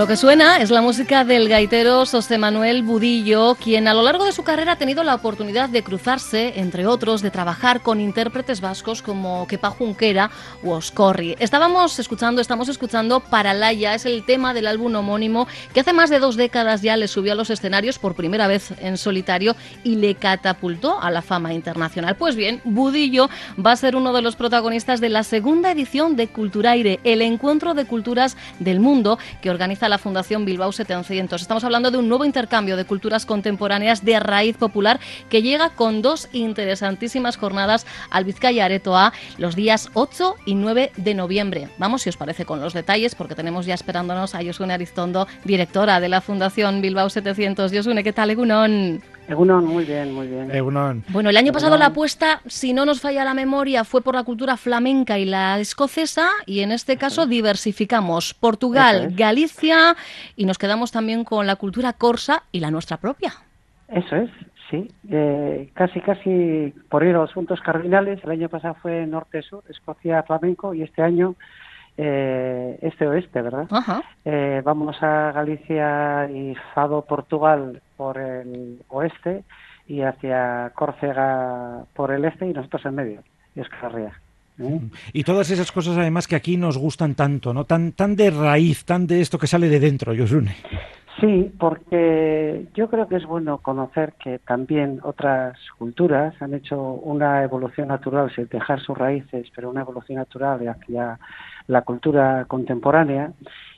Lo que suena es la música del gaitero José Manuel Budillo, quien a lo largo de su carrera ha tenido la oportunidad de cruzarse, entre otros, de trabajar con intérpretes vascos como Kepa Junquera o Oscorri. Estábamos escuchando, estamos escuchando Paralaya, es el tema del álbum homónimo que hace más de dos décadas ya le subió a los escenarios por primera vez en solitario y le catapultó a la fama internacional. Pues bien, Budillo va a ser uno de los protagonistas de la segunda edición de Culturaire, el encuentro de culturas del mundo que organiza la Fundación Bilbao 700. Estamos hablando de un nuevo intercambio de culturas contemporáneas de raíz popular que llega con dos interesantísimas jornadas al Vizcaya Aretoa los días 8 y 9 de noviembre. Vamos, si os parece, con los detalles, porque tenemos ya esperándonos a Yosune Aristondo, directora de la Fundación Bilbao 700. Yosune, ¿qué tal, Egunon? Egunon, muy bien, muy bien. Egunon. Bueno, el año pasado la apuesta, si no nos falla la memoria, fue por la cultura flamenca y la escocesa, y en este caso diversificamos Portugal, Galicia, y nos quedamos también con la cultura corsa y la nuestra propia. Eso es, sí. Eh, casi, casi por ir a los puntos cardinales, el año pasado fue norte-sur, Escocia, flamenco, y este año eh, este-oeste, ¿verdad? Ajá. Eh, vamos a Galicia y Fado, Portugal por el oeste y hacia Córcega por el este y nosotros en medio, y Escarria. ¿eh? Y todas esas cosas además que aquí nos gustan tanto, ¿no? Tan, tan de raíz, tan de esto que sale de dentro, Yosune. Sí, porque yo creo que es bueno conocer que también otras culturas han hecho una evolución natural sin dejar sus raíces, pero una evolución natural hacia la cultura contemporánea.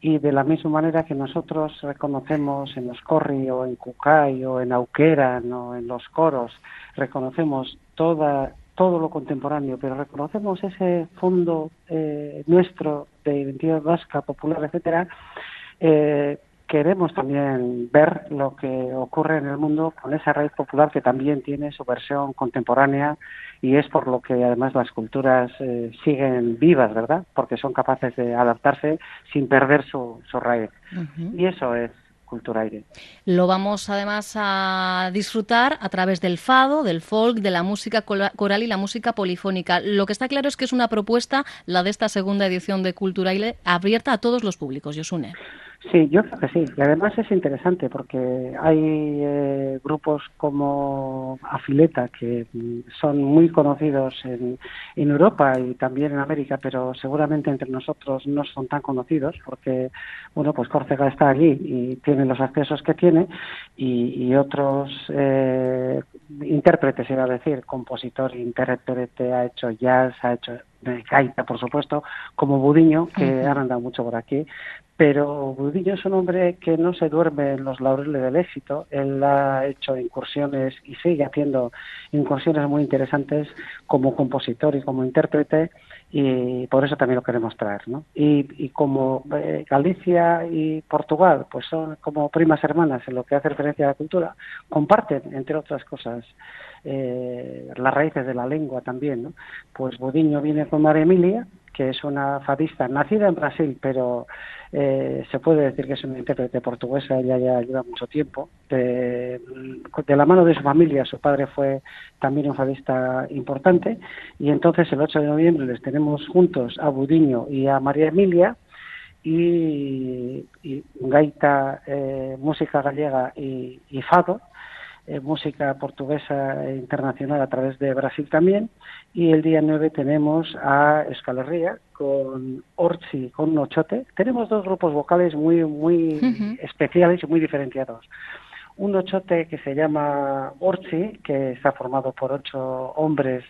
Y de la misma manera que nosotros reconocemos en los Corri o en Cucay o en Auquera o en los coros, reconocemos toda todo lo contemporáneo, pero reconocemos ese fondo eh, nuestro de identidad vasca, popular, etcétera, eh, queremos también ver lo que ocurre en el mundo con esa raíz popular que también tiene su versión contemporánea y es por lo que además las culturas eh, siguen vivas, ¿verdad? Porque son capaces de adaptarse sin perder su, su raíz. Y eso es Culturaire. Lo vamos además a disfrutar a través del fado, del folk, de la música coral y la música polifónica. Lo que está claro es que es una propuesta, la de esta segunda edición de Culturaire, abierta a todos los públicos, Yosune. Sí, yo creo que sí. Y además es interesante porque hay eh, grupos como Afileta que son muy conocidos en, en, Europa y también en América, pero seguramente entre nosotros no son tan conocidos porque, bueno, pues Córcega está allí y tiene los accesos que tiene y, y otros eh, intérpretes, iba a decir, compositor, intérprete, ha hecho jazz, ha hecho de gaita, por supuesto, como Budiño, que uh -huh. han andado mucho por aquí, pero Budillo es un hombre que no se duerme en los laureles del éxito. Él ha hecho incursiones y sigue haciendo incursiones muy interesantes como compositor y como intérprete y por eso también lo queremos traer. ¿no? Y, y como eh, Galicia y Portugal pues son como primas hermanas en lo que hace referencia a la cultura, comparten, entre otras cosas, eh, las raíces de la lengua también. ¿no? Pues Budiño viene con María Emilia, que es una fadista nacida en Brasil, pero eh, se puede decir que es una intérprete portuguesa, ella ya lleva mucho tiempo. De, la mano de su familia, su padre fue también un fadista importante, y entonces el 8 de noviembre les tenemos juntos a Budiño y a María Emilia, y, gaita, eh, música gallega y fado, eh, música portuguesa e internacional a través de Brasil también. Y el día 9 tenemos a Escalerría con Orchi, con Nochote. Tenemos dos grupos vocales muy, muy uh -huh. especiales y muy diferenciados. Un Nochote que se llama Orchi, que está formado por ocho hombres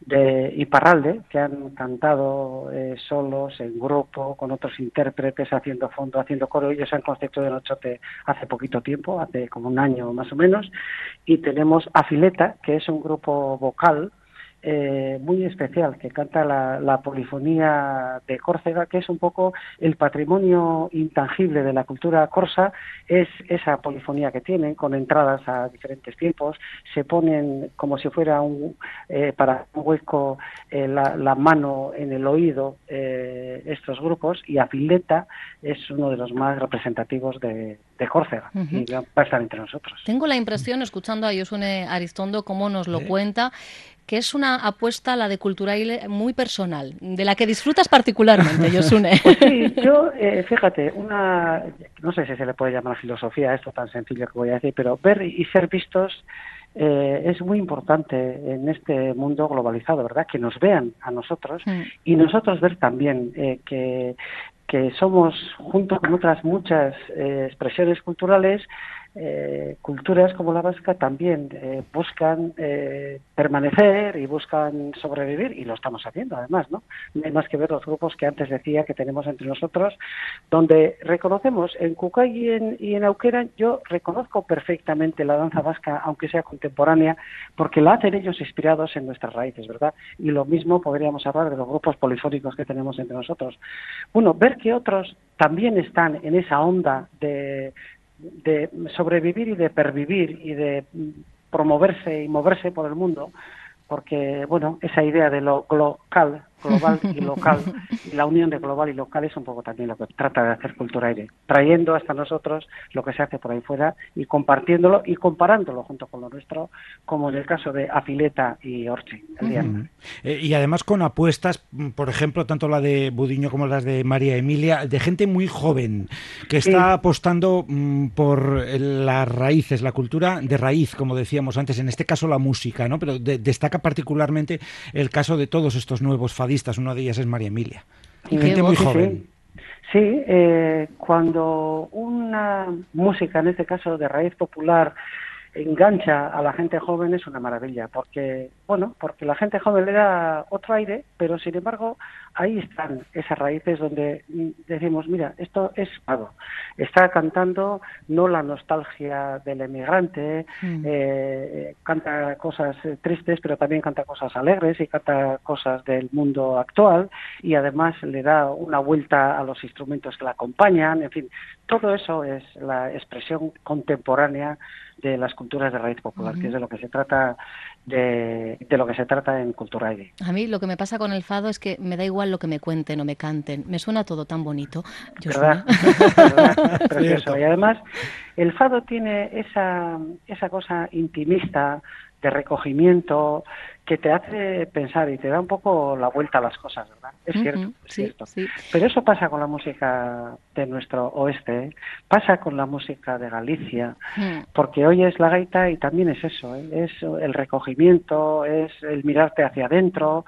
de Iparralde, que han cantado eh, solos, en grupo, con otros intérpretes, haciendo fondo, haciendo coro. Ellos han concepto de Nochote hace poquito tiempo, hace como un año más o menos. Y tenemos Afileta, que es un grupo vocal eh, muy especial que canta la, la, polifonía de Córcega, que es un poco el patrimonio intangible de la cultura corsa, es esa polifonía que tienen, con entradas a diferentes tiempos, se ponen como si fuera un, eh, para un hueco eh, la, la, mano en el oído eh, estos grupos, y Afileta es uno de los más representativos de, de Córcega, uh -huh. y va a estar entre nosotros. Tengo la impresión, escuchando a Yosune Aristondo, cómo nos lo cuenta, que es una apuesta, la de Culturaile, muy personal, de la que disfrutas particularmente, Josune. Pues sí, yo, eh, fíjate, una, no sé si se le puede llamar filosofía a esto tan sencillo que voy a decir, pero ver y ser vistos eh, es muy importante en este mundo globalizado, ¿verdad? Que nos vean a nosotros Mm. y nosotros ver también eh, que, que somos, junto con otras muchas eh, expresiones culturales, eh, culturas como la vasca también eh, buscan eh, permanecer y buscan sobrevivir y lo estamos haciendo además, ¿no? No hay más que ver los grupos que antes decía que tenemos entre nosotros, donde reconocemos en Cucay y en, y en Auquera, yo reconozco perfectamente la danza vasca, aunque sea contemporánea, porque la hacen ellos inspirados en nuestras raíces, ¿verdad? Y lo mismo podríamos hablar de los grupos polifónicos que tenemos entre nosotros. Bueno, ver que otros también están en esa onda de, de sobrevivir y de pervivir y de promoverse y moverse por el mundo, porque, bueno, esa idea de lo local, global y local, y la unión de global y local es un poco también lo que trata de hacer Cultura Aire, trayendo hasta nosotros lo que se hace por ahí fuera y compartiéndolo y comparándolo junto con lo nuestro, como en el caso de Afileta y Orche, el día Mm. Eh, y además con apuestas, por ejemplo, tanto la de Budiño como las de María Emilia, de gente muy joven que está apostando mm, por las raíces, la cultura de raíz, como decíamos antes, en este caso la música, ¿no? Pero de- destaca particularmente el caso de todos estos nuevos una de ellas es María Emilia. Y gente muy joven. Sí, eh, cuando una música, en este caso de raíz popular, engancha a la gente joven es una maravilla, porque, bueno, porque la gente joven le da otro aire, pero sin embargo ahí están esas raíces donde decimos, mira, esto es pago. Está cantando no la nostalgia del emigrante, Mm. eh, canta cosas eh, tristes, pero también canta cosas alegres y canta cosas del mundo actual y además le da una vuelta a los instrumentos que la acompañan, en fin, todo eso es la expresión contemporánea de las culturas de raíz popular, que es de lo que se trata de, de lo que se trata en Cultura Aire. A mí lo que me pasa con el fado es que me da igual lo que me cuenten o me canten. Me suena todo tan bonito. ¿Verdad? Josune. ¿Verdad? Precioso. Y además, el fado tiene esa, esa cosa intimista de recogimiento que te hace pensar y te da un poco la vuelta a las cosas, ¿verdad? Es cierto, es sí, cierto. sí. Pero eso pasa con la música de nuestro oeste, ¿eh? pasa con la música de Galicia, porque hoy es la gaita y también es eso, ¿eh? es el recogimiento, es el mirarte hacia adentro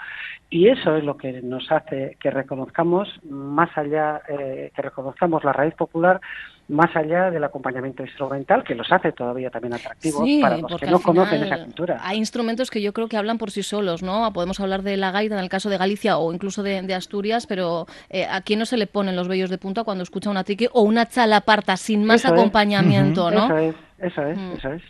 y eso es lo que nos hace que reconozcamos más allá, eh, que reconozcamos la raíz popular más allá del acompañamiento instrumental que los hace todavía también atractivos Sí, para los que no conocen esa cultura. Hay instrumentos que yo creo que hablan por sí solos, ¿no? Podemos hablar de la gaita en el caso de Galicia o incluso de, de Asturias, pero eh, aquí no se le ponen los vellos de punta cuando escucha una triqui o una chalaparta sin más Eso es. acompañamiento, ¿no? Eso es, eso es, Mm. eso es.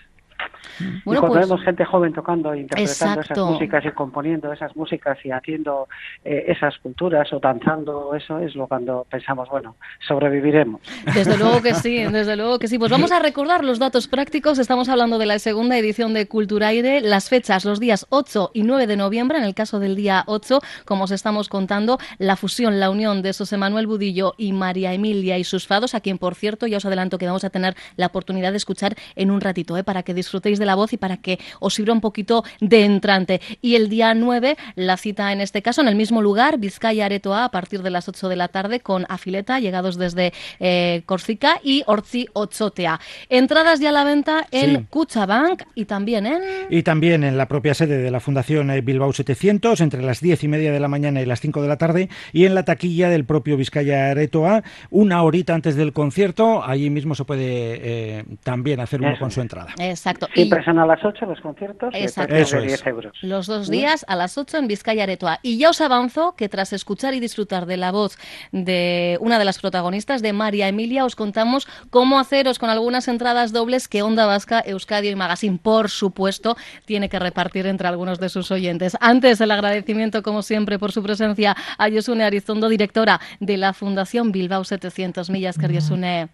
Bueno, y cuando pues- vemos gente joven tocando, e interpretando Exacto. esas músicas y componiendo esas músicas y haciendo eh, esas culturas o danzando, eso es lo cuando pensamos, bueno, sobreviviremos. Desde luego que sí, desde luego que sí. Pues vamos a recordar los datos prácticos. Estamos hablando de la segunda edición de Culturaire. Las fechas, los días 8 y 9 de noviembre. En el caso del día 8, como os estamos contando, la fusión, la unión de José Manuel Budillo y María Emilia y sus fados, a quien, por cierto, ya os adelanto que vamos a tener la oportunidad de escuchar en un ratito, ¿eh? para que disfrutéis de la voz y para que os sirva un poquito de entrante. Y el día 9, la cita en este caso en el mismo lugar, Vizcaya Aretoa, a partir de las 8 de la tarde, con Afileta, llegados desde eh, Corsica, y Orzi Ochotea. Entradas ya a la venta en Sí. Cuchabank y también en... Y también en la propia sede de la Fundación eh, Bilbao 700, entre las 10 y media de la mañana y las 5 de la tarde, y en la taquilla del propio Vizcaya Aretoa, una horita antes del concierto, allí mismo se puede eh, también hacer uno Eso con su entrada. Exacto. Y Siempre son a las 8 los conciertos Exacto. Eso de es. 10 euros. Los dos días a las 8 en Vizcaya Aretoa. Y ya os avanzo que tras escuchar y disfrutar de la voz de una de las protagonistas, de María Emilia, os contamos cómo haceros con algunas entradas dobles que Onda Vasca, Euskadio y Magazine, por supuesto, tiene que repartir entre algunos de sus oyentes. Antes, el agradecimiento, como siempre, por su presencia a Yosune Arizondo, directora de la Fundación Bilbao 700 Millas, que Yosune.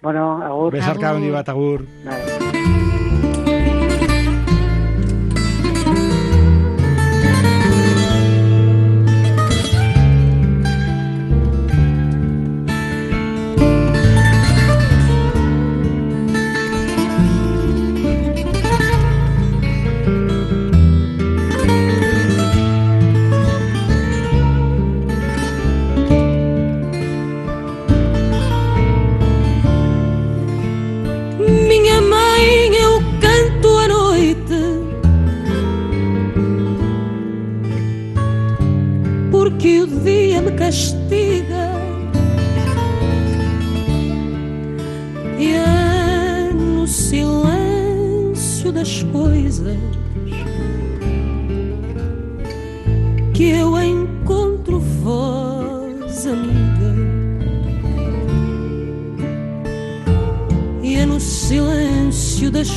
Bueno, agur. Besarka Agur. handi bat, agur. Vale.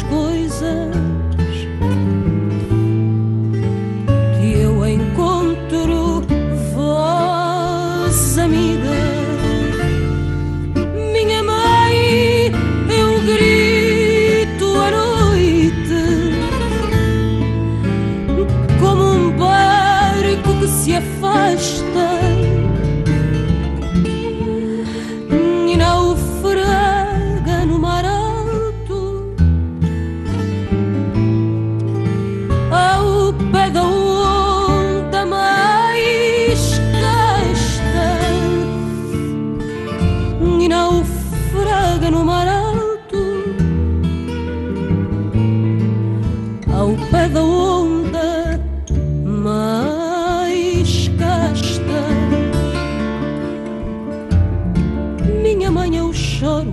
coisas.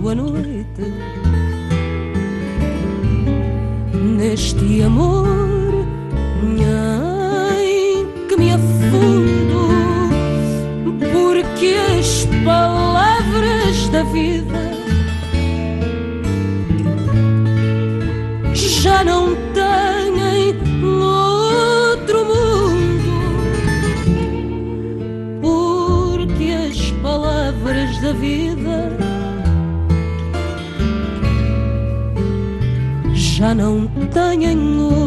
claro noite. Neste amor em que me afundo, porque as palavras da vida já não têm outro mundo, porque as palavras da vida. já não têm ouro.